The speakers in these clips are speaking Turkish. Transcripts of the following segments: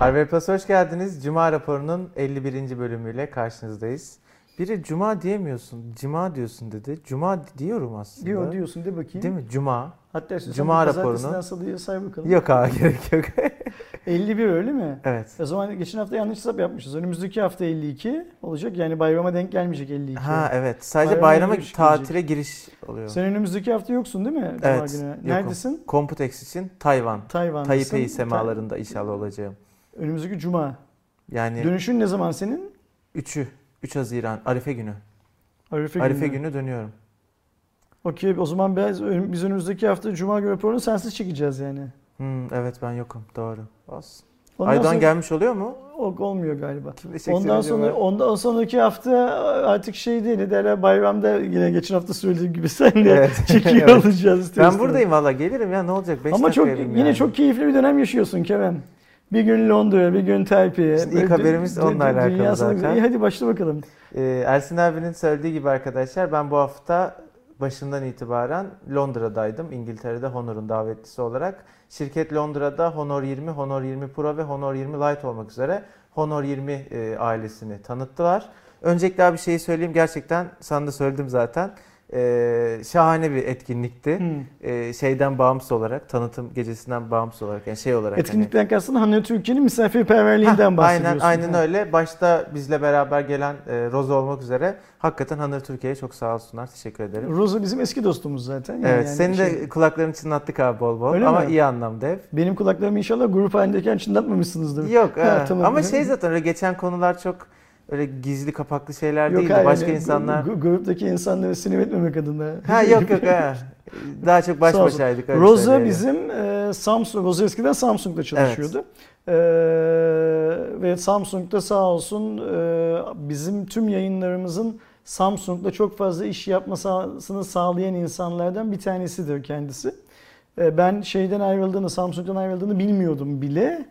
Harvard Plus hoş geldiniz. Cuma raporunun 51. bölümüyle karşınızdayız. Biri cuma diyemiyorsun, cuma diyorsun dedi. Cuma diyorum aslında. Diyor diyorsun de bakayım. Değil mi? Cuma. Hatta istiyorsan Cuma raporunu- pazartesinden salıya say bakalım. Yok abi gerek yok. 51 öyle mi? evet. O zaman geçen hafta yanlış hesap yapmışız. Önümüzdeki hafta 52 olacak. Yani bayrama denk gelmeyecek 52. Ha evet. Sadece Bayrama bayrama tatile giriş oluyor. Sen önümüzdeki hafta yoksun değil mi? Cuma Evet, günü. Neredesin? Computex için Tayvan. Tayvan'dasın. Taipei semalarında inşallah olacağım. Önümüzdeki cuma. Yani Dönüşün ne zaman senin? 3'ü 3 Haziran Arife günü. Arife, Arife günü. günü dönüyorum. Okey o zaman biz, biz önümüzdeki hafta cuma günü raporunu sensiz çekeceğiz yani. Hmm, evet ben yokum doğru. Olsun. Ondan Aydan sonra gelmiş oluyor mu? o- olmuyor galiba. Ondan sonra ondan sonraki hafta artık şey değil ne derler bayramda yine geçen hafta söylediğim gibi senle Evet. çekiyor Evet. olacağız. Ben buradayım valla gelirim ya ne olacak 5 Ama çok yine çok keyifli bir dönem yaşıyorsun Kerem. Bir gün Londra, bir gün Taipei. İşte ilk haberimiz onunla alakalı zaten. İyi hadi başla bakalım. Ee, Ersin abinin söylediği gibi arkadaşlar ben bu hafta başından itibaren Londra'daydım. İngiltere'de Honor'un davetlisi olarak. Şirket Londra'da Honor 20, Honor 20 Pro ve Honor 20 Lite olmak üzere Honor 20 e, ailesini tanıttılar. Öncelikle bir şeyi söyleyeyim gerçekten sana da söyledim zaten. Ee, şahane bir etkinlikti. Hmm. Ee, şeyden bağımsız olarak, tanıtım gecesinden bağımsız olarak yani şey olarak. hani- Etkinlikten kastın Hanı Türkiye'nin misafirperverliğinden Hah, bahsediyorsun. Aynen, aynen Ha. öyle. Başta bizle beraber gelen e, Roza olmak üzere hakikaten Hanır Türkiye'ye çok sağ olsunlar. Teşekkür ederim. Rosa bizim eski dostumuz zaten. Yani evet, yani senin de şey- kulaklarını çınlattık abi bol bol Öyle ama mi? iyi anlamda hep. benim kulaklarımı inşallah grup halindeyken çınlatmamışsınızdır. Yok Ha, ha, tamam. ama şey zaten öyle geçen konular çok öyle gizli kapaklı şeyler Yok değil de başka yani insanlar. gruptaki insanları sinir etmemek adına. ha yok yok ha. Daha çok baş başaydık söyleyelim. bizim e, Samsung, Rosa eskiden Samsung'da çalışıyordu. E, ve Samsung'da sağ olsun e, bizim tüm yayınlarımızın Samsung'da çok fazla iş yapmasını sağlayan insanlardan bir tanesidir kendisi. E, ben şeyden ayrıldığını, Samsung'dan ayrıldığını bilmiyordum bile.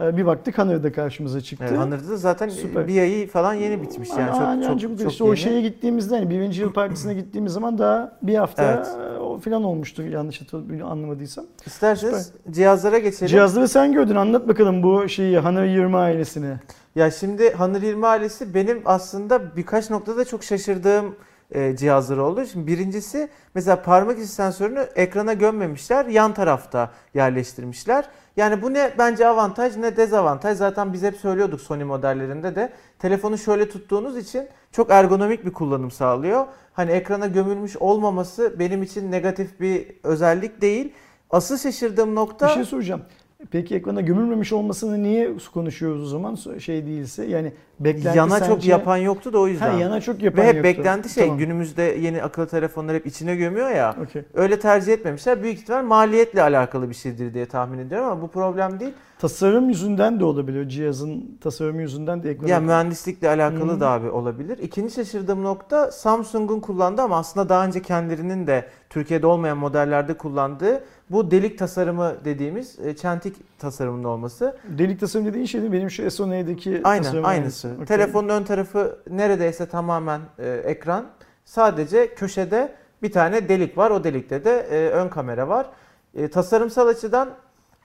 E, bir baktık Hanır'da karşımıza çıktı. Evet, Hanır'da da zaten Süper. bir ayı falan yeni bitmiş yani Aa, çok çok çok, çok, işte o yeni. şeye gittiğimizde hani birinci yıl partisine gittiğimiz zaman daha bir hafta Evet. e, o falan olmuştu yanlış hatırl- anlamadıysam. İsterseniz cihazlara geçelim. Cihazları sen gördün anlat bakalım bu şeyi Hanır 20 ailesini. Ya şimdi Hanır 20 ailesi benim aslında birkaç noktada çok şaşırdığım e, cihazlar oldu. Şimdi birincisi mesela parmak izi sensörünü ekrana gömmemişler, yan tarafta yerleştirmişler. Yani bu ne bence avantaj ne dezavantaj. Zaten biz hep söylüyorduk Sony modellerinde de. Telefonu şöyle tuttuğunuz için çok ergonomik bir kullanım sağlıyor. Hani ekrana gömülmüş olmaması benim için negatif bir özellik değil. Asıl şaşırdığım nokta Bir şey soracağım. Peki ekrana gömülmemiş olmasını niye konuşuyoruz o zaman şey değilse yani beklenti yana çok sence- yapan yoktu da o yüzden. Ha yana çok yapan Ve hep yoktu. beklenti şey Tamam. günümüzde yeni akıllı telefonlar hep içine gömüyor ya. Okey. Öyle tercih etmemişler. Büyük ihtimal maliyetle alakalı bir şeydir diye tahmin ediyorum ama bu problem değil. Tasarım yüzünden de olabiliyor. Cihazın tasarımı yüzünden de ekrana Ya mühendislikle alakalı Hı. da abi olabilir. İkinci şaşırdığım nokta Samsung'un kullandığı ama aslında daha önce kendilerinin de Türkiye'de olmayan modellerde kullandığı bu delik tasarımı dediğimiz e, çentik tasarımının olması. Delik tasarım dediğin şey değil benim şu S10e'deki Aynen aynısı. Okey. Telefonun ön tarafı neredeyse tamamen e, ekran. Sadece köşede bir tane delik var. O delikte de e, ön kamera var. E, tasarımsal açıdan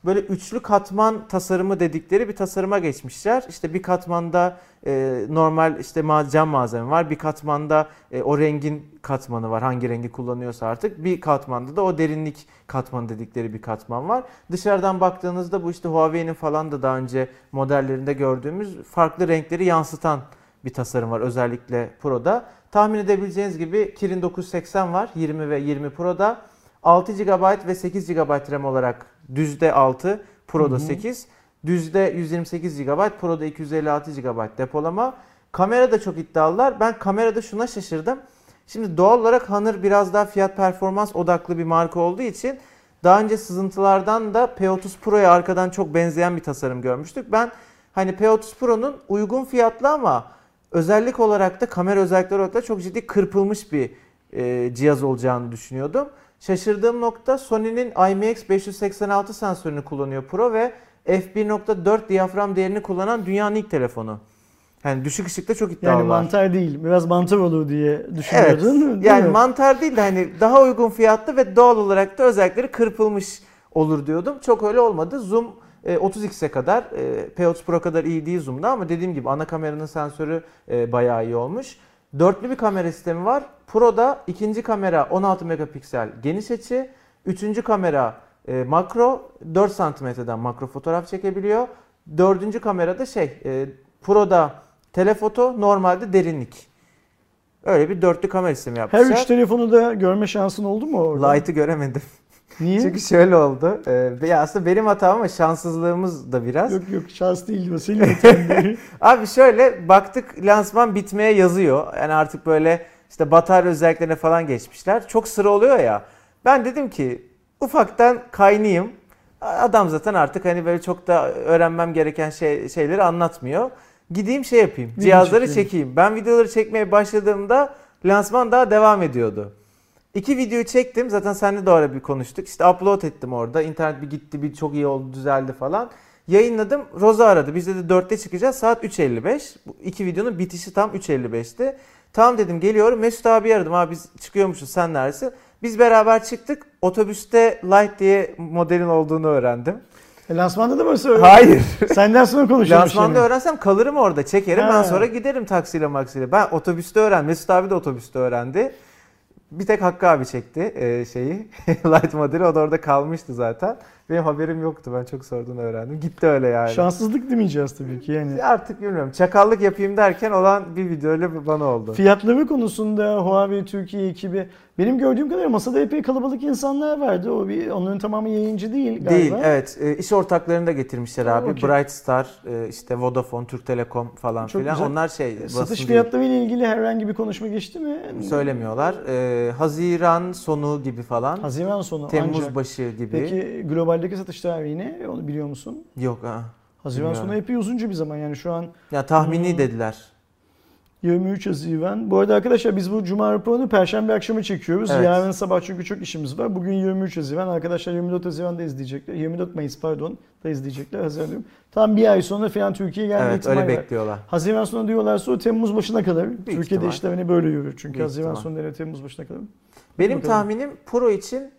böyle üçlü katman tasarımı dedikleri bir tasarıma geçmişler. İşte bir katmanda e, normal işte cam malzeme var. Bir katmanda e, o rengin katmanı var. Hangi rengi kullanıyorsa artık. Bir katmanda da o derinlik katmanı dedikleri bir katman var. Dışarıdan baktığınızda bu işte Huawei'nin falan da daha önce modellerinde gördüğümüz farklı renkleri yansıtan bir tasarım var özellikle Pro'da. Tahmin edebileceğiniz gibi Kirin 980 var 20 ve 20 Pro'da. 6 GB ve 8 GB RAM olarak düzde 6, Pro'da Hı hı. 8. Düzde 128 GB, Pro'da 256 GB depolama. Kamera da çok iddialılar. Ben kamerada şuna şaşırdım. Şimdi doğal olarak Honor biraz daha fiyat performans odaklı bir marka olduğu için daha önce sızıntılardan da P30 Pro'ya arkadan çok benzeyen bir tasarım görmüştük. Ben hani P30 Pro'nun uygun fiyatlı ama özellik olarak da kamera özellikleri olarak da çok ciddi kırpılmış bir e, cihaz olacağını düşünüyordum. Şaşırdığım nokta Sony'nin IMX586 sensörünü kullanıyor Pro ve f1.4 diyafram değerini kullanan dünyanın ilk telefonu. Yani düşük ışıkta çok iddialı Yani mantar değil. Biraz mantar olur diye Evet. düşünüyordun. değil Yani mi? mantar değil de hani daha uygun fiyatlı ve doğal olarak da özellikleri kırpılmış olur diyordum. Çok öyle olmadı. Zoom e, 30x'e kadar e, P30 Pro kadar iyi değil zoom'da ama dediğim gibi ana kameranın sensörü e, bayağı iyi olmuş. Dörtlü bir kamera sistemi var. Pro'da ikinci kamera 16 megapiksel geniş açı, üçüncü kamera e, makro 4 santimetreden makro fotoğraf çekebiliyor. Dördüncü kamerada şey e, Pro'da telefoto normalde derinlik. Öyle bir dörtlü kamera sistemi Her yapmışlar. üç telefonu da görme şansın oldu mu orada? Light'ı göremedim. Niye? Çünkü şöyle oldu. Ee, ya aslında benim hatam ama şanssızlığımız da biraz. Yok yok şans değil o senin hatan. Abi şöyle baktık lansman bitmeye yazıyor. Yani artık böyle işte batarya özelliklerine falan geçmişler. Çok sıra oluyor ya. Ben dedim ki ufaktan kaynayayım. Adam zaten artık hani böyle çok da öğrenmem gereken şey, şeyleri anlatmıyor. Gideyim şey yapayım. Video cihazları çekeyim. çekeyim. Ben videoları çekmeye başladığımda lansman daha devam ediyordu. İki videoyu çektim. Zaten seninle de ara bir konuştuk. İşte upload ettim orada. İnternet bir gitti, bir çok iyi oldu, düzeldi falan. Yayınladım. Roza aradı. Biz de 4'te çıkacağız. Saat 3.55. Bu iki videonun bitişi tam 3.55'ti. Tamam dedim geliyorum. Mesut abi aradım. Abi biz çıkıyormuşuz sen neredesin? Biz beraber çıktık. Otobüste Light diye modelin olduğunu öğrendim. E, Lansmanda da mı söyle? Hayır. Senden sonra konuşalım Lansmanda şimdi. öğrensem kalırım orada. Çekerim Ha. ben sonra giderim taksiyle maksiyle. Ben otobüste öğrendim. Mesut abi de otobüste öğrendi. Bir tek Hakkı abi çekti e, şeyi. Light modeli. O da orada kalmıştı zaten. Benim haberim yoktu. Ben çok sorduğunu öğrendim. Gitti öyle yani. Şanssızlık demeyeceğiz tabii ki yani. Artık bilmiyorum. Çakallık yapayım derken olan bir video öyle bana oldu. Fiyatları konusunda Huawei Türkiye ekibi benim gördüğüm kadarıyla masada epey kalabalık insanlar vardı. O bir onların tamamı yayıncı değil galiba. Değil, evet. E, iş ortaklarını da getirmişler Ha, abi. okey. Bright Star, e, işte Vodafone, Türk Telekom falan Çok filan. güzel. Onlar şey, Satış fiyatları ile ilgili herhangi bir konuşma geçti mi? söylemiyorlar. E, Haziran sonu gibi falan. Haziran sonu Temmuz ancak. başı gibi. Peki globaldeki satış tarihi ne? Onu biliyor musun? Yok ha. Haziran sonu epey uzunca bir zaman yani şu an Ya tahmini Hmm. dediler. 23 Haziran. Bu arada arkadaşlar biz bu Cuma raporunu Perşembe akşamı çekiyoruz. Evet. Yarın sabah çünkü çok işimiz var. Bugün 23 Haziran. Arkadaşlar 24 Haziran'da izleyecekler. 24 Mayıs pardon da izleyecekler. Haziran diyorum. Tam bir ay sonra falan Türkiye'ye gelme Evet ihtimali öyle var. bekliyorlar. Haziran sonu diyorlarsa o Temmuz başına kadar. Türkiye'de ihtimal. işler hani böyle yürür. Çünkü Büyük Haziran sonu değil Temmuz başına kadar. Benim bakalım. tahminim Pro için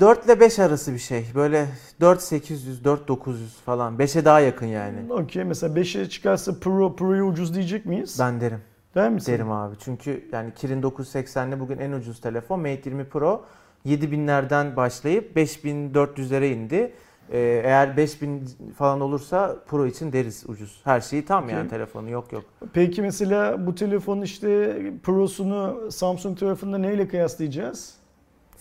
4 ile 5 arası bir şey. Böyle 4800, 4900 falan. 5'e daha yakın yani. Okey mesela 5'e çıkarsa Pro, Pro'yu ucuz diyecek miyiz? Ben derim. Der misin? Derim abi. Çünkü yani Kirin 980'le bugün en ucuz telefon. Mate 20 Pro 7000'lerden başlayıp 5400'lere indi. Ee, eğer 5000 falan olursa Pro için deriz ucuz. Her şeyi tam yani telefonu yok yok. Peki mesela bu telefon işte Pro'sunu Samsung tarafında neyle kıyaslayacağız?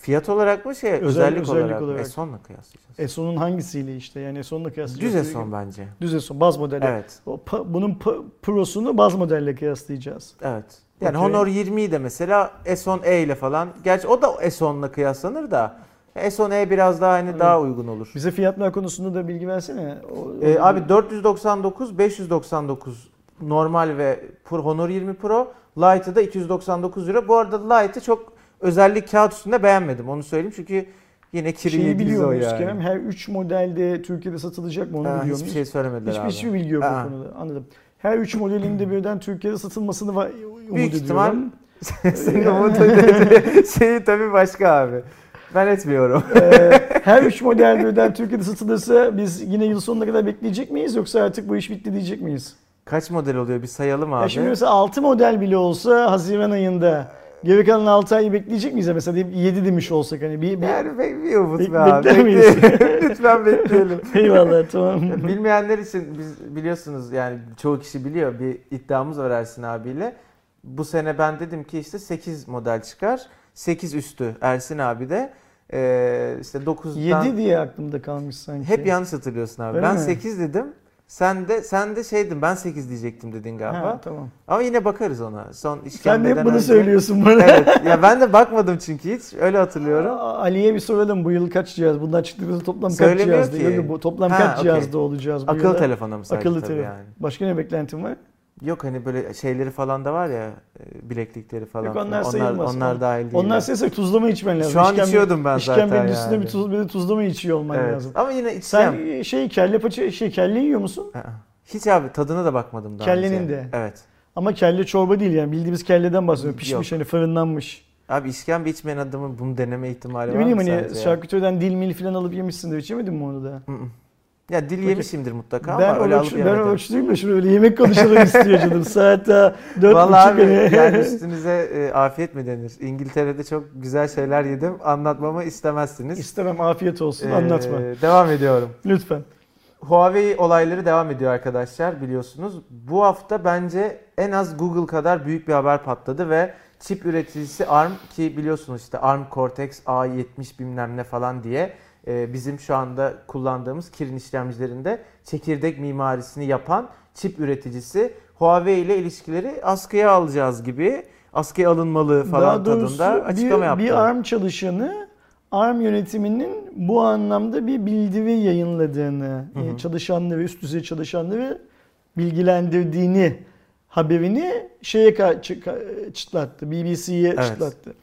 Fiyat olarak mı şey Özel- özellik, özellik olarak, olarak. S10'la kıyaslayacağız. Eso'nun hangisiyle işte yani Eso'nunla kıyaslayacağız. Düz S10 bence. Düz Eso, baz modeli. Evet. O bunun Pro'sunu baz modelle kıyaslayacağız. Evet. Yani Okey. Honor 20'yi de mesela S10e ile falan. Gerçi o da S10'la kıyaslanır da S10e biraz daha hani Evet. daha uygun olur. Bize fiyatlar konusunda da bilgi versene. O- Ee, o- abi 499, 599 normal ve Pro, Honor 20 Pro. Lite'ı da 299 lira. Bu arada Lite'ı çok özellik kağıt üstünde beğenmedim. Onu söyleyeyim çünkü yine kiri Şeyi biliyor muyuz yani. Kerem? Her 3 modelde Türkiye'de satılacak mı onu Ha, biliyor hiçbir muyuz? şey söylemediler Hiçbir, abi. hiçbir bilgi yok Aa. o konuda. Anladım. Her 3 modelinde birden Türkiye'de satılmasını umut Büyük ihtimal ediyorum. Senin umut şeyi tabii başka abi. Ben etmiyorum. Ee, her 3 model birden Türkiye'de satılırsa biz yine yıl sonuna kadar bekleyecek miyiz yoksa artık bu iş bitti diyecek miyiz? Kaç model oluyor bir sayalım Ya abi. şimdi mesela 6 model bile olsa Haziran ayında geri kalan 6 ayı bekleyecek miyiz? Mesela diyelim 7 demiş olsak hani bir, bir... Yani be- bir umut Bek- be abi. bekler miyiz? Lütfen bekleyelim. Eyvallah tamam. Bilmeyenler için biz biliyorsunuz yani çoğu kişi biliyor bir iddiamız var Ersin abiyle. Bu sene ben dedim ki işte 8 model çıkar. 8 üstü Ersin abi de. Ee, işte 9'dan 7 diye aklımda kalmış sanki. hep yanlış hatırlıyorsun abi. Öyle ben mi? 8 dedim. Sen de sen de şeydin ben 8 diyecektim dedin galiba. Ha, tamam. Ama yine bakarız ona. Son Sen de işkembeden hep bunu önce- söylüyorsun bana. evet. Ya ben de bakmadım çünkü hiç. Öyle hatırlıyorum. Ali'ye bir soralım bu yıl kaç cihaz? Bundan çıktığımızda toplam kaç cihazda? ki. Yok, bu toplam Ha, kaç okey. cihazda olacağız bu Akıllı yılda? telefona mı sadece Akıllı telefon. yani. Başka ne beklentin var? Yok hani böyle şeyleri falan da var ya e, bileklikleri falan. Yok, onlar onlar, onlar dahil değil. Onlar sese tuzlama içmen lazım. Şu an İşkembe- içiyordum ben zaten İşkembenin yani. bir, tuz, bir de tuzlama içiyor olman Evet. lazım. Ama yine içeceğim. Sen şey kelle paça şey kelle yiyor musun? Hiç abi tadına da bakmadım daha Kellenin önce. de. Evet. Ama kelle çorba değil yani bildiğimiz kelleden bahsediyorum. Pişmiş Yok. hani fırınlanmış. Abi işkembe içmeyen adamın bunu deneme ihtimali Ne var bileyim mı hani sence ya? şarküteriden dil mil falan alıp yemişsindir. Hiç yemedin mi onu da? Hı hı. Ya dil yemişimdir mutlaka ben ama öyle alıp ölç, ben yemedim. ölçtüyüm de şunu öyle yemek konuşalım istiyor canım. Saat daha dört Vallahi buçuk. abi hani. yani üstünüze e, afiyet mi denir? İngiltere'de çok güzel şeyler yedim. Anlatmamı istemezsiniz. İstemem afiyet olsun Ee, anlatma. Devam ediyorum. Lütfen. Huawei olayları devam ediyor arkadaşlar biliyorsunuz. Bu hafta bence en az Google kadar büyük bir haber patladı ve çip üreticisi ARM ki biliyorsunuz işte ARM Cortex A70 bilmem ne falan diye bizim şu anda kullandığımız Kirin işlemcilerinde çekirdek mimarisini yapan çip üreticisi Huawei ile ilişkileri askıya alacağız gibi askıya alınmalı falan Daha doğrusu tadında açıklama bir, yaptı. bir ARM çalışanı ARM yönetiminin bu anlamda bir bildiri yayınladığını, Hı hı. e, çalışanları, üst düzey çalışanları bilgilendirdiğini haberini şeye çıtlattı, BBC'ye Evet. çıtlattı.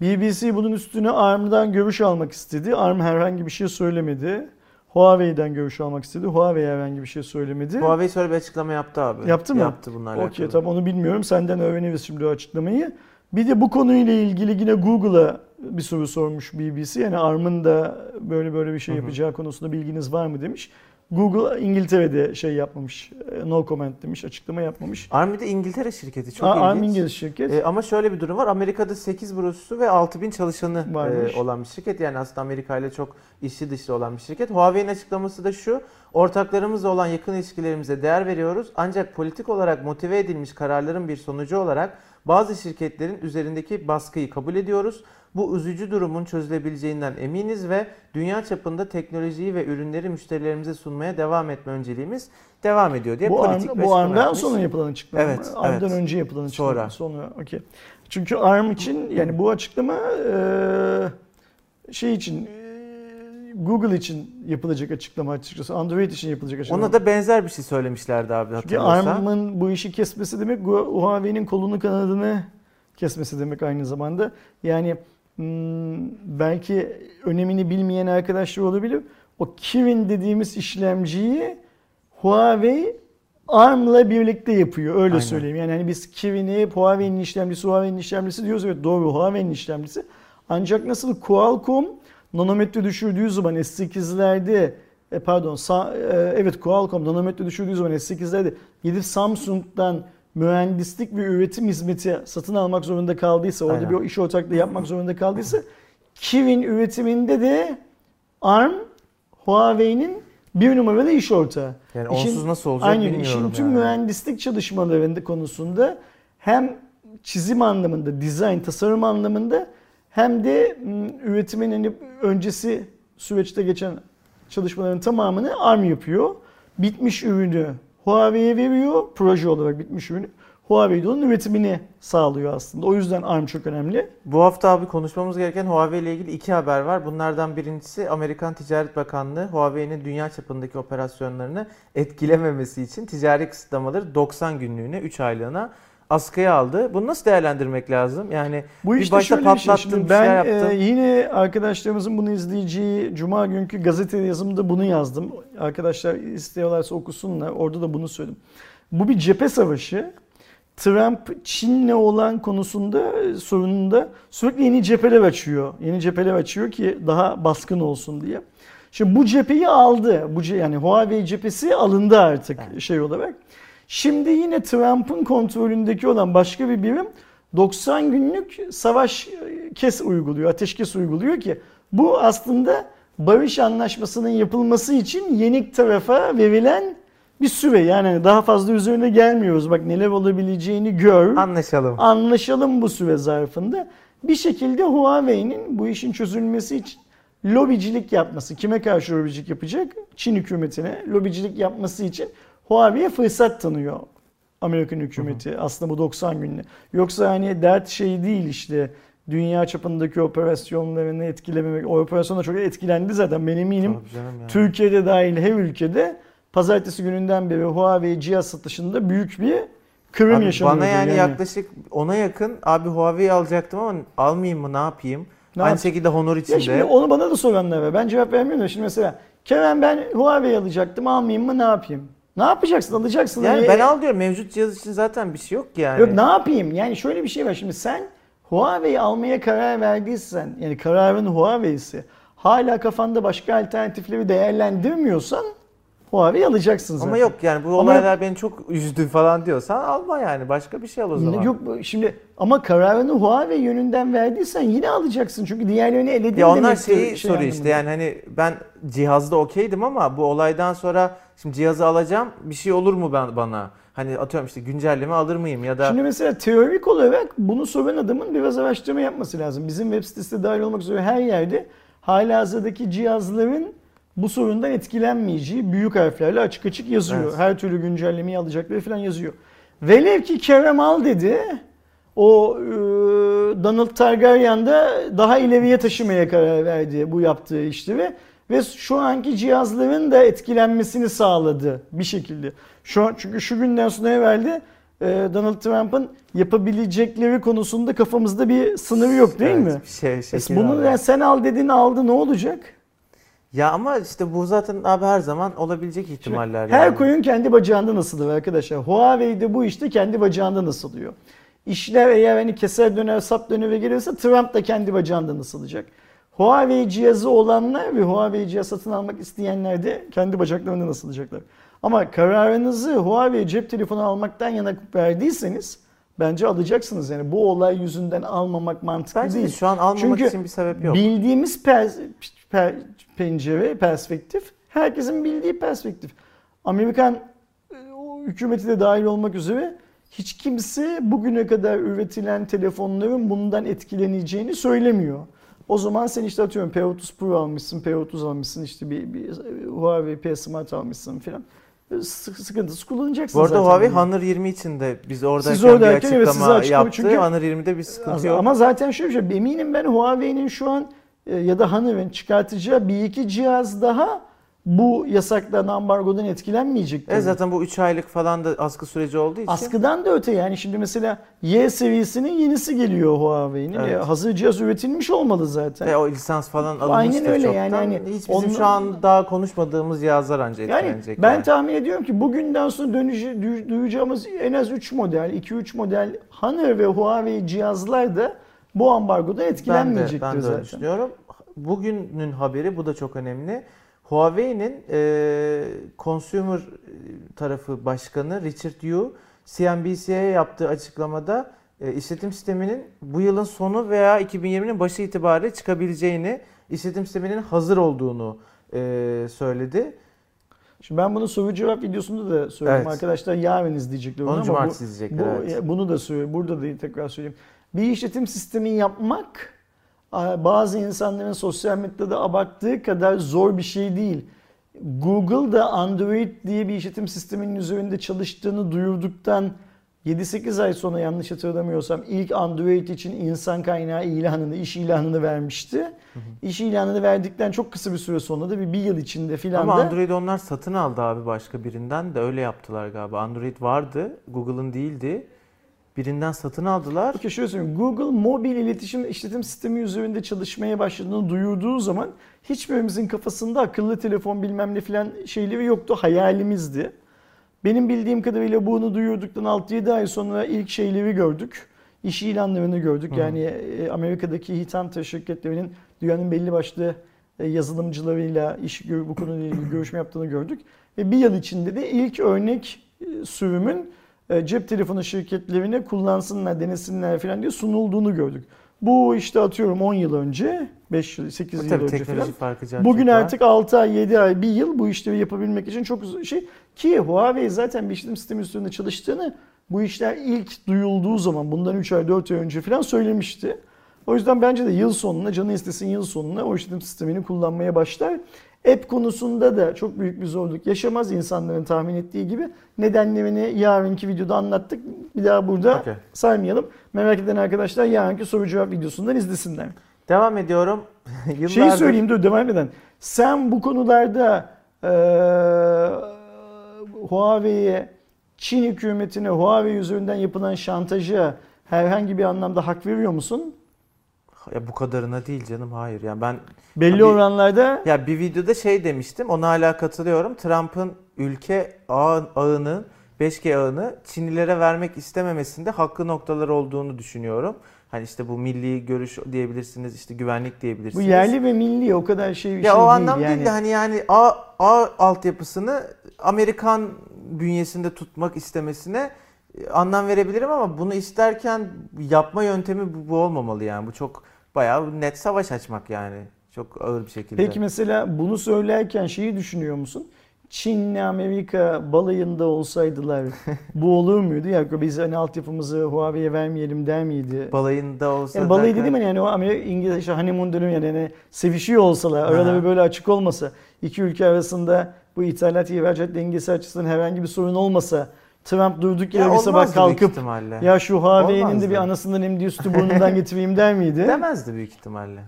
BBC bunun üstüne ARM'dan görüş almak istedi. ARM herhangi bir şey söylemedi. Huawei'den görüş almak istedi. Huawei herhangi bir şey söylemedi. Huawei şöyle bir açıklama yaptı abi. Yaptı mı? Yaptı alakalı. Okey tamam onu bilmiyorum. Senden öğreniriz şimdi o açıklamayı. Bir de bu konuyla ilgili yine Google'a bir soru sormuş BBC. Yani ARM'ın da böyle böyle bir şey yapacağı konusunda bilginiz var mı demiş. Google İngiltere'de şey yapmamış. e, No comment demiş. Açıklama yapmamış. ARM bir de İngiltere şirketi çok Aa, ilginç. ARM İngiliz şirket. E, ama şöyle bir durum var. Amerika'da 8 bürosu ve 6000 çalışanı Varmış. e, olan bir şirket. Yani aslında Amerika ile çok içli dışlı olan bir şirket. Huawei'nin açıklaması da şu. Ortaklarımızla olan yakın ilişkilerimize değer veriyoruz. Ancak politik olarak motive edilmiş kararların bir sonucu olarak bazı şirketlerin üzerindeki baskıyı kabul ediyoruz. Bu üzücü durumun çözülebileceğinden eminiz ve dünya çapında teknolojiyi ve ürünleri müşterilerimize sunmaya devam etme önceliğimiz devam ediyor diye bu politik bir bu ARM'dan yapmış. sonra yapılan açıklama. Evet, ARM'dan evet. önce yapılan açıklama. Sonra. Sonra. Okey. Çünkü ARM için yani bu açıklama şey için Google için yapılacak açıklama açıkçası. Android için yapılacak açıklama. Ona da benzer bir şey söylemişlerdi abi Çünkü hatırlıyorsan. ARM'ın bu işi kesmesi demek Hu- Huawei'nin kolunu kanadını kesmesi demek aynı zamanda. Yani hmm, belki önemini bilmeyen arkadaşlar olabilir. O Kirin dediğimiz işlemciyi Huawei ARM'la birlikte yapıyor. Öyle Aynen. söyleyeyim. Yani hani biz Kirin'i Huawei'nin işlemcisi, Huawei'nin işlemcisi diyoruz. Evet doğru Huawei'nin işlemcisi. Ancak nasıl Qualcomm nanometre düşürdüğü zaman S8'lerde e, pardon sa- e, evet Qualcomm nanometre düşürdüğü zaman S8'lerde gidip Samsung'dan mühendislik ve üretim hizmeti satın almak zorunda kaldıysa, orada Aynen. bir iş ortaklığı yapmak zorunda kaldıysa Kirin üretiminde de ARM Huawei'nin bir numaralı iş ortağı. Yani İşin- onsuz nasıl olacak Aynen bilmiyorum işin tüm yani. mühendislik çalışmalarında konusunda hem çizim anlamında, dizayn, tasarım anlamında hem de üretimin hani öncesi süreçte geçen çalışmaların tamamını ARM yapıyor. Bitmiş ürünü Huawei'ye veriyor, proje olarak bitmiş ürünü. Huawei de onun üretimini sağlıyor aslında. O yüzden ARM çok önemli. Bu hafta abi konuşmamız gereken Huawei ile ilgili iki haber var. Bunlardan birincisi Amerikan Ticaret Bakanlığı Huawei'nin dünya çapındaki operasyonlarını etkilememesi için ticari kısıtlamaları 90 günlüğüne 3 aylığına askıya aldı. Bunu nasıl değerlendirmek lazım? Yani Bu bir işte başta bir şey. patlattın, Şimdi bir ben şey yaptın. e, yine arkadaşlarımızın bunu izleyeceği Cuma günkü gazete yazımında bunu yazdım. Arkadaşlar istiyorlarsa okusunlar. Orada da bunu söyledim. Bu bir cephe savaşı. Trump Çin'le olan konusunda e, sorununda sürekli yeni cepheler açıyor. Yeni cepheler açıyor ki daha baskın olsun diye. Şimdi bu cepheyi aldı. Bu yani Huawei cephesi alındı artık Evet. şey olarak. Şimdi yine Trump'ın kontrolündeki olan başka bir birim 90 günlük savaş e, kes uyguluyor, ateşkes uyguluyor ki bu aslında barış anlaşmasının yapılması için yenik tarafa verilen bir süre. Yani daha fazla üzerine gelmiyoruz. Bak neler olabileceğini gör. Anlaşalım. Anlaşalım bu süre zarfında. Bir şekilde Huawei'nin bu işin çözülmesi için lobicilik yapması. Kime karşı lobicilik yapacak? Çin hükümetine lobicilik yapması için Huawei'ye fırsat tanıyor Amerikan hükümeti aslında bu 90 günde. Yoksa hani dert şey değil işte dünya çapındaki operasyonlarını etkilememek. O operasyonda çok etkilendi zaten ben eminim. Tabii canım ya. Türkiye'de dahil her ülkede pazartesi gününden beri Huawei cihaz satışında büyük bir kırım yaşanıyor. bana yani, yaklaşık ona yakın abi Huawei alacaktım ama almayayım mı ne yapayım? Ne Aynı yap- şekilde Honor için şimdi de. onu bana da soranlar var. Ben cevap vermiyorum da şimdi mesela Kerem ben Huawei alacaktım almayayım mı ne yapayım? Ne yapacaksın alacaksın. Yani Hani- ben al diyorum mevcut cihaz için zaten bir şey yok yani. Yok ne yapayım? Yani şöyle bir şey var şimdi sen Huawei almaya karar verdiysen yani kararın Huawei'si hala kafanda başka alternatifleri değerlendirmiyorsan Huawei alacaksın zaten. Ama yok yani bu Ama- olaylar beni çok üzdü falan diyorsan alma yani. Başka bir şey al o zaman. Yok şimdi ama kararını Huawei yönünden verdiysen yine alacaksın. Çünkü diğerlerini eledin Ya onlar şeyi şey soruyor işte yani hani ben cihazda okeydim ama bu olaydan sonra şimdi cihazı alacağım bir şey olur mu ben bana? Hani atıyorum işte güncelleme alır mıyım ya da Şimdi mesela teorik olarak bunu soran adamın biraz araştırma yapması lazım. Bizim web sitesi dahil olmak üzere her yerde halihazırdaki cihazların bu sorundan etkilenmeyeceği büyük harflerle açık açık yazıyor. Evet. Her türlü güncellemeyi alacakları falan yazıyor. Velev ki Kerem al dedi. O e, Donald Targaryen de daha ileriye taşımaya karar verdi bu yaptığı işleri ve şu anki cihazların da etkilenmesini sağladı bir şekilde. Şu an çünkü şu günden sonra evvelde e, Donald Trump'ın yapabilecekleri konusunda kafamızda bir sınırı yok değil Evet, mi? Şey, E, bunu yani sen al dedin aldı ne olacak? Ya ama işte bu zaten abi her zaman olabilecek ihtimaller Her yani. koyun kendi bacağında nasıldır arkadaşlar. Huawei'de bu işte kendi bacağında nasılıyor. İşler eğer hani keser döner sap döner ve gelirse Trump da kendi bacağında nasılacak. Huawei cihazı olanlar ve Huawei cihaz satın almak isteyenler de kendi bacaklarında nasılacaklar. Ama kararınızı Huawei cep telefonu almaktan yana verdiyseniz bence alacaksınız. Yani bu olay yüzünden almamak mantıklı Bence de değil. şu an almamak Çünkü için bir sebep yok. Bildiğimiz per- pencere, perspektif herkesin bildiği perspektif. Amerikan e, o hükümeti de dahil olmak üzere hiç kimse bugüne kadar üretilen telefonların bundan etkileneceğini söylemiyor. O zaman sen işte atıyorum P30 Pro almışsın, P30 almışsın, işte bir, bir Huawei P Smart almışsın filan. E, Sık- Sıkıntısız kullanacaksın Bu arada zaten. Huawei. Honor 20 için de biz oradayken Siz bir oradayken evet, açıklama açıklama- yaptı. çünkü- Honor 20'de bir sıkıntı yok. Ama zaten şöyle bir şey, eminim ben Huawei'nin şu an ya da Honor'ın çıkartacağı bir iki cihaz daha bu yasaklanan ambargodan etkilenmeyecektir. E zaten bu 3 aylık falan da askı süreci olduğu için. Askıdan da öte yani şimdi mesela Y seviyesinin yenisi geliyor Huawei'nin. Evet. E, hazır cihaz üretilmiş olmalı zaten. Ve o lisans falan Aynen alınmıştır öyle çoktan. yani hani Hiç bizim onun- şu an daha konuşmadığımız cihazlar anca Yani etkilenecek. ben yani. tahmin ediyorum ki bugünden sonra duy- duyacağımız en az 3 model, 2-3 model Honor ve Huawei cihazlar da bu ambargoda ben de, etkilenmeyecektir ben de zaten. düşünüyorum. Bugünün haberi bu da çok önemli. Huawei'nin e, consumer tarafı başkanı Richard Yu CNBC'ye yaptığı açıklamada e, işletim sisteminin bu yılın sonu veya 2020'nin başı itibariyle çıkabileceğini, işletim sisteminin hazır olduğunu e, söyledi. Şimdi ben bunu soru cevap videosunda da söyledim Evet. arkadaşlar yarın izleyecekler onu ama cumartesi bu, izleyecekler. bu, evet. bunu da söyleyeyim burada da tekrar söyleyeyim. Bir işletim sistemi yapmak bazı insanların sosyal medyada abarttığı kadar zor bir şey değil. Google da Android diye bir işletim sisteminin üzerinde çalıştığını duyurduktan 7-8 ay sonra yanlış hatırlamıyorsam ilk Android için insan kaynağı ilanını, iş ilanını vermişti. İş ilanını verdikten çok kısa bir süre sonra da bir, bir yıl içinde filan Ama da Android onlar satın aldı abi başka birinden de öyle yaptılar galiba. Android vardı, Google'ın değildi. Birinden satın aldılar. Peki şöyle söyleyeyim. Google mobil iletişim işletim sistemi üzerinde çalışmaya başladığını duyurduğu zaman hiçbirimizin kafasında akıllı telefon bilmem ne filan şeyleri yoktu. Hayalimizdi. Benim bildiğim kadarıyla bunu duyurduktan 6-7 ay sonra ilk şeyleri gördük. İş ilanlarını gördük. Hı. Yani e, Amerika'daki Hitanta şirketlerinin dünyanın belli başlı e, yazılımcılarıyla iş bu konuyla ilgili görüşme yaptığını gördük. Ve bir yıl içinde de ilk örnek e, sürümün cep telefonu şirketlerine kullansınlar, denesinler falan diye sunulduğunu gördük. Bu işte atıyorum 10 yıl önce, 5 yıl, 8 yıl önce falan. farkı Bugün artık 6 ay, 7 ay, 1 yıl bu işleri yapabilmek için çok uzun şey. Ki Huawei zaten bir işletim sistemi üstünde çalıştığını bu işler ilk duyulduğu zaman bundan 3 ay 4 ay önce falan söylemişti. O yüzden bence de yıl sonuna, canı istesin yıl sonuna o işletim sistemini kullanmaya başlar. App konusunda da çok büyük bir zorluk yaşamaz insanların tahmin ettiği gibi. Nedenlerini yarınki videoda anlattık. Bir daha burada Okey. saymayalım. Merak eden arkadaşlar yarınki soru cevap videosundan izlesinler. Devam ediyorum. Yıllardır... Şeyi söyleyeyim dur devam eden. Sen bu konularda eee Huawei'ye, Çin hükümetine Huawei üzerinden yapılan şantaja herhangi bir anlamda hak veriyor musun? Ya bu kadarına değil canım hayır. Yani ben Belli Abi- oranlarda ya bir videoda şey demiştim. Ona hala katılıyorum. Trump'ın ülke ağ, ağını 5G ağını Çinlilere vermek istememesinde haklı noktalar olduğunu düşünüyorum. Hani işte bu milli görüş diyebilirsiniz, işte güvenlik Bu diyebilirsiniz. yerli ve milli o kadar şey bir ya şey o değil anlam yani. değil de hani yani A, A altyapısını Amerikan bünyesinde tutmak istemesine e, anlam verebilirim ama bunu isterken yapma yöntemi bu, bu olmamalı yani. Bu çok bayağı net savaş açmak yani. Çok ağır bir şekilde. Peki mesela bunu söylerken şeyi düşünüyor musun? Çin'le Amerika balayında olsaydılar bu olur muydu? Ya biz hani altyapımızı Huawei'ye vermeyelim der miydi? balayında olsa Yani balayı derken- hani yani o Amerika İngiliz işte honeymoon dönemi yani, yani sevişiyor olsalar arada bir böyle açık olmasa iki ülke arasında bu ithalat ihracat dengesi açısından herhangi bir sorun olmasa Trump durduk yere Ya bir sabah kalkıp ya şu Huawei'nin de bir anasından emdiği sütü burnundan getireyim der miydi? demezdi büyük ihtimalle.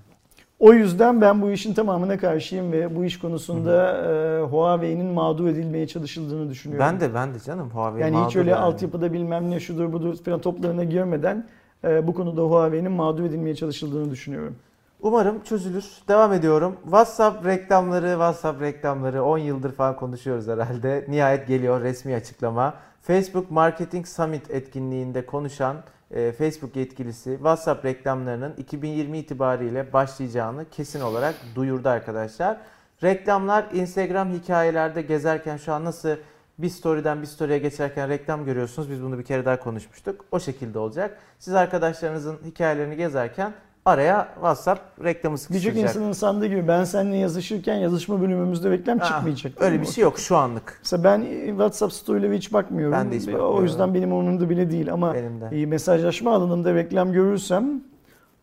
O yüzden ben bu işin tamamına karşıyım ve bu iş konusunda e, Huawei'nin mağdur edilmeye çalışıldığını düşünüyorum. Ben de ben de canım Huawei yani hiç öyle yani. altyapıda bilmem ne şudur budur falan toplarına girmeden e, bu konuda Huawei'nin mağdur edilmeye çalışıldığını düşünüyorum. Umarım çözülür. Devam ediyorum. WhatsApp reklamları, WhatsApp reklamları 10 yıldır falan konuşuyoruz herhalde. Nihayet geliyor resmi açıklama. Facebook Marketing Summit etkinliğinde konuşan e, Facebook yetkilisi WhatsApp reklamlarının 2020 itibariyle başlayacağını kesin olarak duyurdu arkadaşlar. Reklamlar Instagram hikayelerde gezerken şu an nasıl bir story'den bir story'e geçerken reklam görüyorsunuz. Biz bunu bir kere daha konuşmuştuk. O şekilde olacak. Siz arkadaşlarınızın hikayelerini gezerken araya WhatsApp reklamı Birçok sıkıştıracak. insanın sandığı gibi ben seninle yazışırken yazışma bölümümüzde reklam Ah, çıkmayacak. Öyle bir şey yok şu anlık. Mesela ben WhatsApp story'lere hiç bakmıyorum. Ben de hiç O bakmıyorum. yüzden benim umurumda bile değil ama de. mesajlaşma alanında reklam görürsem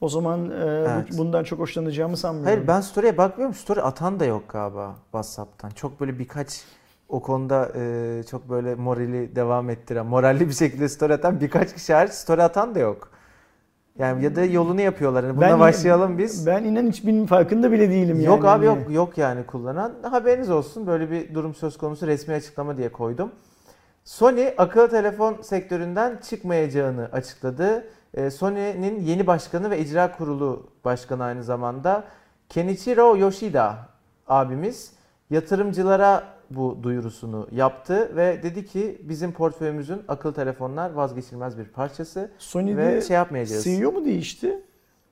o zaman e, Evet. bundan çok hoşlanacağımı sanmıyorum. Hayır ben story'e bakmıyorum. Story atan da yok galiba WhatsApp'tan. Çok böyle birkaç o konuda e, çok böyle morali devam ettiren, moralli bir şekilde story atan birkaç kişi hariç story atan da yok. Yani ya da yolunu yapıyorlar. Yani buna Ben- başlayalım biz. Ben inan hiçbirinin farkında bile değilim Yok yani. abi yok Hani yok yani kullanan. Haberiniz olsun böyle bir durum söz konusu resmi açıklama diye koydum. Sony akıllı telefon sektöründen çıkmayacağını açıkladı. Ee, Sony'nin yeni başkanı ve icra kurulu başkanı aynı zamanda Kenichiro Yoshida abimiz yatırımcılara bu duyurusunu yaptı ve dedi ki bizim portföyümüzün akıllı telefonlar vazgeçilmez bir parçası Sony'de ve şey yapmayacağız. CEO mu değişti?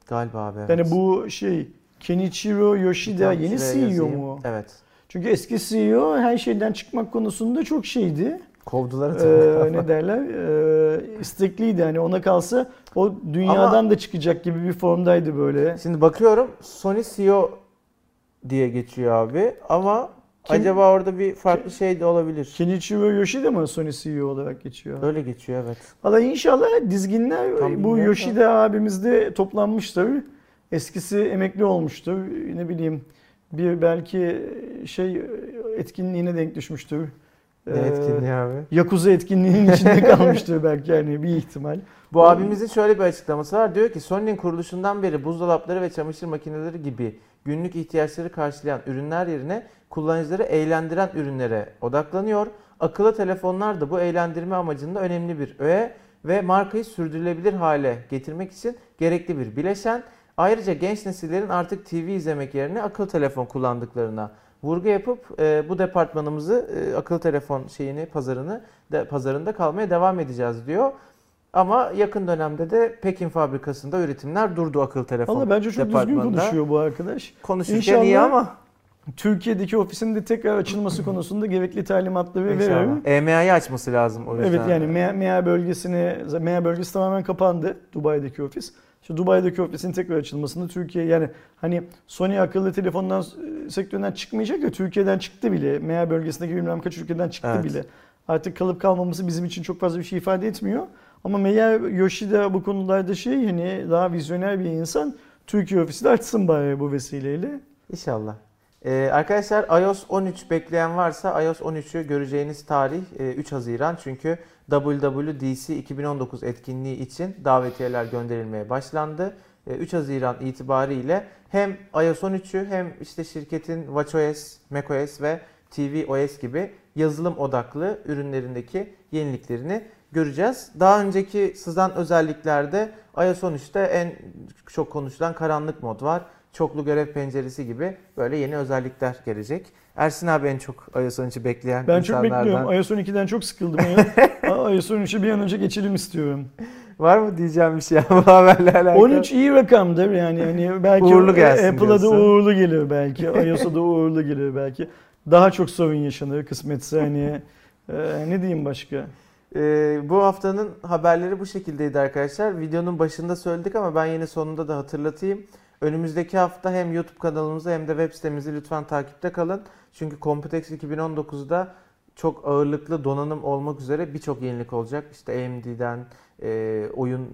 Galiba abi. evet. Yani bu şey Kenichiro Yoshida Tamam, yeni CEO yazayım. mu? Evet. Çünkü eski CEO her şeyden çıkmak konusunda çok şeydi. Kovdular Ee, ne derler? Ee, istekliydi yani ona kalsa o dünyadan da çıkacak gibi bir formdaydı böyle. Şimdi bakıyorum Sony CEO diye geçiyor abi ama Kim- acaba orada bir farklı şey de olabilir. Kenichiro Yoshida mı Sony CEO olarak geçiyor? Öyle geçiyor evet. Valla inşallah dizginler Tam bu bilmiyorum da. Yoshida abimizde toplanmıştır. Eskisi emekli olmuştur. Ne bileyim bir belki şey etkinliğine denk düşmüştür. Ne Ee, etkinliği abi? Yakuza etkinliğinin içinde kalmıştır belki yani bir ihtimal. Bu abimizin şöyle bir açıklaması var. Diyor ki Sony'nin kuruluşundan beri buzdolapları ve çamaşır makineleri gibi günlük ihtiyaçları karşılayan ürünler yerine kullanıcıları eğlendiren ürünlere odaklanıyor. Akıllı telefonlar da bu eğlendirme amacında önemli bir öğe ve markayı sürdürülebilir hale getirmek için gerekli bir bileşen. Ayrıca genç nesillerin artık TV izlemek yerine akıllı telefon kullandıklarına vurgu yapıp e, bu departmanımızı e, akıllı telefon şeyini pazarını de, pazarında kalmaya devam edeceğiz diyor. Ama yakın dönemde de Pekin fabrikasında üretimler durdu akıllı telefon Valla bence çok düzgün konuşuyor bu arkadaş. Konuşurken İnşallah iyi ama. Türkiye'deki ofisinde tekrar açılması konusunda gerekli talimatları veriyorum. EMEA'yı açması lazım o yüzden. Evet yani MEA, MEA bölgesini, MEA bölgesi tamamen kapandı Dubai'deki ofis. İşte Dubai'deki ofisin tekrar açılmasında Türkiye yani hani Sony akıllı telefondan e, sektöründen çıkmayacak ya Türkiye'den çıktı bile. MEA bölgesindeki bilmem kaç ülkeden çıktı Evet. bile. Artık kalıp kalmaması bizim için çok fazla bir şey ifade etmiyor. Ama MEA Yoshida bu konularda şey hani daha vizyoner bir insan. Türkiye ofisi de açsın bari bu vesileyle. İnşallah. Ee, arkadaşlar iOS 13 bekleyen varsa iOS 13'ü göreceğiniz tarih e, 3 Haziran. Çünkü WWDC 2019 etkinliği için davetiyeler gönderilmeye başlandı. E, 3 Haziran itibariyle hem iOS 13'ü hem işte şirketin WatchOS, macOS ve tvOS gibi yazılım odaklı ürünlerindeki yeniliklerini göreceğiz. Daha önceki sızan özelliklerde iOS 13'te en çok konuşulan karanlık mod var. Çoklu görev penceresi gibi böyle yeni özellikler gelecek. Ersin abi en çok iOS 13'ü bekleyen Ben çok insanlardan. bekliyorum. iOS 12'den çok sıkıldım. iOS 13'e bir an önce geçelim istiyorum. Var mı diyeceğim bir şey bu haberle alakalı? 13 iyi rakamdır yani hani belki Uğurlu gelsin Apple'a da diyorsun. uğurlu gelir belki. iOS'a da uğurlu gelir belki. Daha çok sorun yaşanır kısmetse hani e, ne diyeyim başka? Ee, bu haftanın haberleri bu şekildeydi arkadaşlar. Videonun başında söyledik ama ben yine sonunda da hatırlatayım. Önümüzdeki hafta hem YouTube kanalımızı hem de web sitemizi lütfen takipte kalın. Çünkü Computex 2019'da çok ağırlıklı donanım olmak üzere birçok yenilik olacak. İşte AMD'den, e, oyun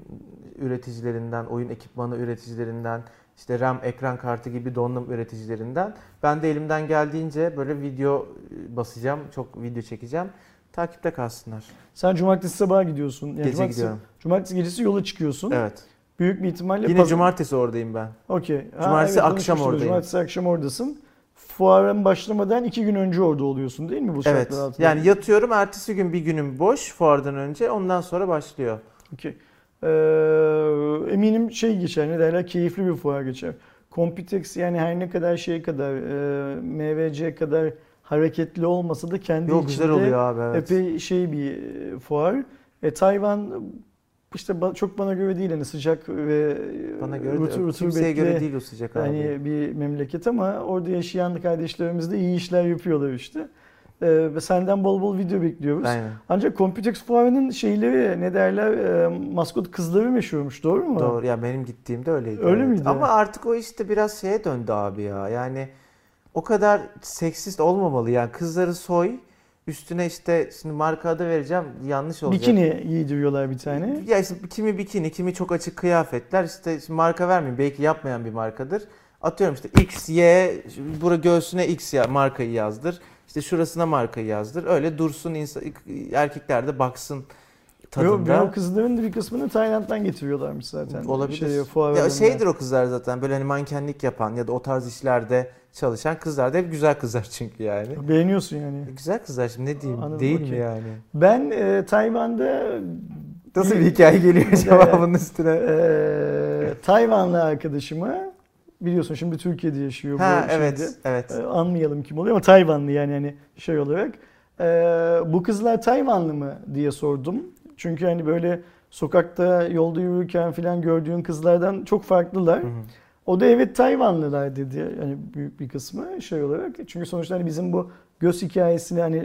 üreticilerinden, oyun ekipmanı üreticilerinden, işte RAM ekran kartı gibi donanım üreticilerinden. Ben de elimden geldiğince böyle video e, basacağım, çok video çekeceğim. Takipte kalsınlar. Sen cumartesi sabahı gidiyorsun. Yani Gece cumartesi, gidiyorum. Cumartesi gecesi yola çıkıyorsun. Evet. Büyük bir ihtimalle Yine paz- cumartesi oradayım ben. Okey. Cumartesi evet, akşam oradayım. Cumartesi akşam oradasın. Fuarın başlamadan iki gün önce orada oluyorsun değil mi bu Evet. şartlar altında? Yani yatıyorum ertesi gün bir günüm boş fuardan önce ondan sonra başlıyor. Okey. Ee, eminim şey geçer ne derler keyifli bir fuar geçer. Computex yani her ne kadar şey kadar e, MVC kadar hareketli olmasa da kendi Yok güzel içinde oluyor abi evet. epey şey bir e, fuar. E, Tayvan işte ba- çok bana göre değil hani sıcak ve Bana göre de, rutu- kimseye rutubetli göre değil o sıcak abi. yani bir memleket ama orada yaşayan kardeşlerimiz de iyi işler yapıyorlar işte. Ee, ve senden bol bol video bekliyoruz. Aynen. Ancak Computex fuarının şeyleri ne derler e, maskot kızları meşhurmuş doğru mu? Doğru ya benim gittiğimde öyleydi. Öyle evet. miydi? Ama artık o işte biraz şeye döndü abi ya. Yani o kadar seksist olmamalı yani kızları soy üstüne işte şimdi marka adı vereceğim yanlış olacak. Bikini giydiriyorlar bir tane. Ya işte kimi bikini, kimi çok açık kıyafetler. İşte marka vermeyeyim. Belki yapmayan bir markadır. Atıyorum işte X, Y, bura göğsüne X ya, markayı yazdır. İşte şurasına markayı yazdır. Öyle dursun insan, erkekler de baksın tadında. o kızların da bir kısmını Tayland'dan getiriyorlarmış zaten. Olabilir. Fuar ya şeydir o kızlar zaten böyle hani mankenlik yapan ya da o tarz işlerde çalışan kızlar da hep güzel kızlar çünkü yani. Beğeniyorsun yani. Güzel kızlar şimdi ne diyeyim Anladım, değil okey. mi yani? Ben e, Tayvan'da Nasıl bir hikaye geliyor acaba bunun üstüne? e, Tayvanlı arkadaşımı biliyorsun şimdi Türkiye'de yaşıyor bu Ha şeyde. evet evet. E, anmayalım kim oluyor ama Tayvanlı yani hani şey olarak. E, bu kızlar Tayvanlı mı diye sordum. Çünkü hani böyle sokakta yolda yürürken falan gördüğün kızlardan çok farklılar. Hı hı. O da evet Tayvanlılar dedi. Yani büyük bir kısmı şey olarak. Çünkü sonuçta hani bizim bu göz hikayesini hani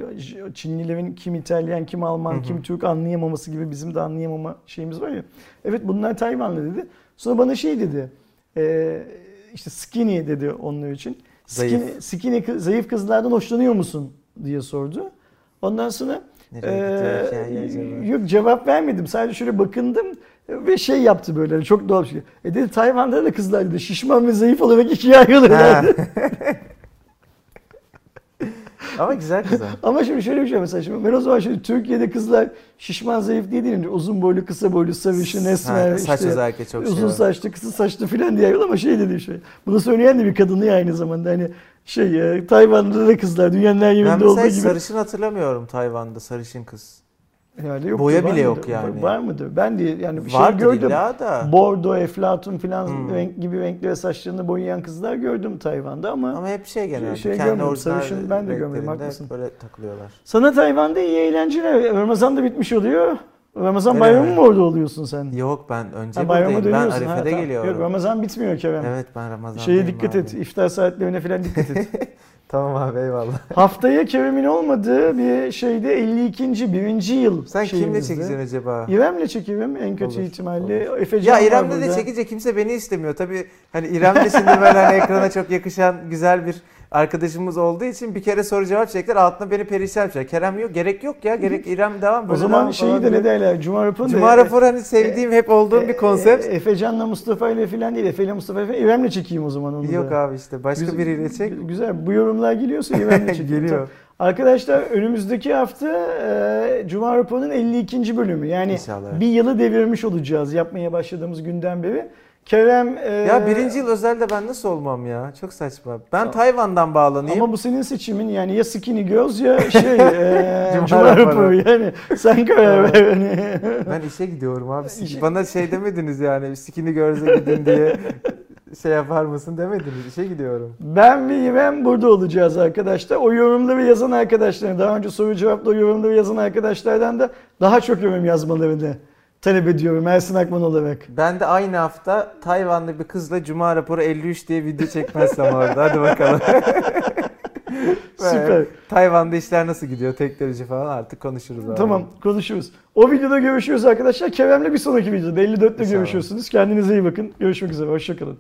Çinlilerin kim İtalyan, kim Alman, Hı hı. kim Türk anlayamaması gibi bizim de anlayamama şeyimiz var ya. Evet bunlar Tayvanlı dedi. Sonra bana şey dedi. E, işte skinny dedi onlar için. Zayıf. Skinny, skinny kız- zayıf kızlardan hoşlanıyor musun diye sordu. Ondan sonra Nereye ee, yok cevap vermedim. Sadece şöyle bakındım ve şey yaptı böyle hani çok doğal bir şey. E dedi Tayvan'da da kızlar dedi şişman ve zayıf olarak ikiye ayrılırlar. Ama güzel kızlar. Ama şimdi şöyle bir şey mesela şimdi ben o zaman şimdi Türkiye'de kızlar şişman zayıf diye değil uzun boylu kısa boylu sarışın esmer Ha, saç işte özellikle çok şey uzun var. saçlı kısa saçlı filan diye ama şey dedi şey. Bunu söyleyen de bir kadını ya aynı zamanda hani şey e, Tayvan'da da kızlar dünyanın her Ben yerinde mesela olduğu gibi. sarışın hatırlamıyorum Tayvan'da sarışın kız. Herhalde yoktur, Boya bile yok yani. Var mıdır? Ben de yani bir şey gördüm. da. Bordo, eflatun filan Hmm. renk gibi renkli saçlarını boyayan kızlar gördüm Tayvan'da ama, Ama hep şey genelde. Şey kendi görmedim, sarışın ben de görmedim, haklısın. Böyle takılıyorlar. sana Tayvan'da iyi eğlenceler. Ramazan da bitmiş oluyor. Ramazan bayramı mı orada oluyorsun sen? Yok ben önce Ha, buradayım. Ben dönüyorsun. Ha, Arife'de tamam. geliyorum. Yok Ramazan bitmiyor Kerem. Evet ben Ramazan'dayım Şeye dikkat abi. et. iftar saatlerine falan dikkat et. Tamam abi eyvallah. Haftaya Kerem'in olmadığı bir şeyde 52. birinci yıl Sen kimle şeyimizde. çekeceksin acaba? İrem'le çekerim en kötü Olur, ihtimalle. Efecan Ya var İrem'de de çekince kimse beni istemiyor. Tabii hani İrem de şimdi böyle hani ekrana çok yakışan güzel bir arkadaşımız olduğu için bir kere soru cevap çektiler. Altına beni perişan yapacaklar. Kerem yok. Gerek yok ya. Gerek İrem devam. O böyle zaman devam şeyi de ne derler? Cuma raporu Cuma raporu hani sevdiğim hep olduğum bir konsept. E, Efecan'la Mustafa ile falan değil. Efe ile Mustafa ile İrem'le çekeyim o zaman onu Yok da. abi işte başka Güzel- biriyle çek. Güzel. Bu yorumlar geliyorsa İrem'le çekeyim. Geliyor. Arkadaşlar önümüzdeki hafta e, Cuma raporunun 52. bölümü. Yani İnşallah. bir yılı devirmiş olacağız yapmaya başladığımız günden beri. Kerem e, Ya birinci yıl özelde ben nasıl olmam ya? Çok saçma. Ben Tamam. Tayvan'dan bağlanayım. ama bu senin seçimin yani ya Skinny Girls ya şey e, Cuma raporu. yani sen karar ver. Yani. Ben işe gidiyorum abi. İşe- Bana şey demediniz yani skinny girls'e gidin diye şey yapar mısın demediniz. İşe gidiyorum. Ben ve İrem burada olacağız arkadaşlar. O yorumları yazan arkadaşlar, daha önce soru cevapla yorumları yazan arkadaşlardan da daha çok yorum yazmalarını talep ediyorum Ersin Akman olarak. Ben de aynı hafta Tayvanlı bir kızla Cuma raporu 53 diye video çekmezsem orada. Hadi bakalım. Süper. Tayvan'da işler nasıl gidiyor? Teknoloji falan artık konuşuruz. abi. Tamam konuşuruz. O videoda görüşürüz arkadaşlar. Kerem'le bir sonraki videoda 54'te Sağ olun. görüşüyorsunuz. Kendinize iyi bakın. Görüşmek üzere. Hoşçakalın.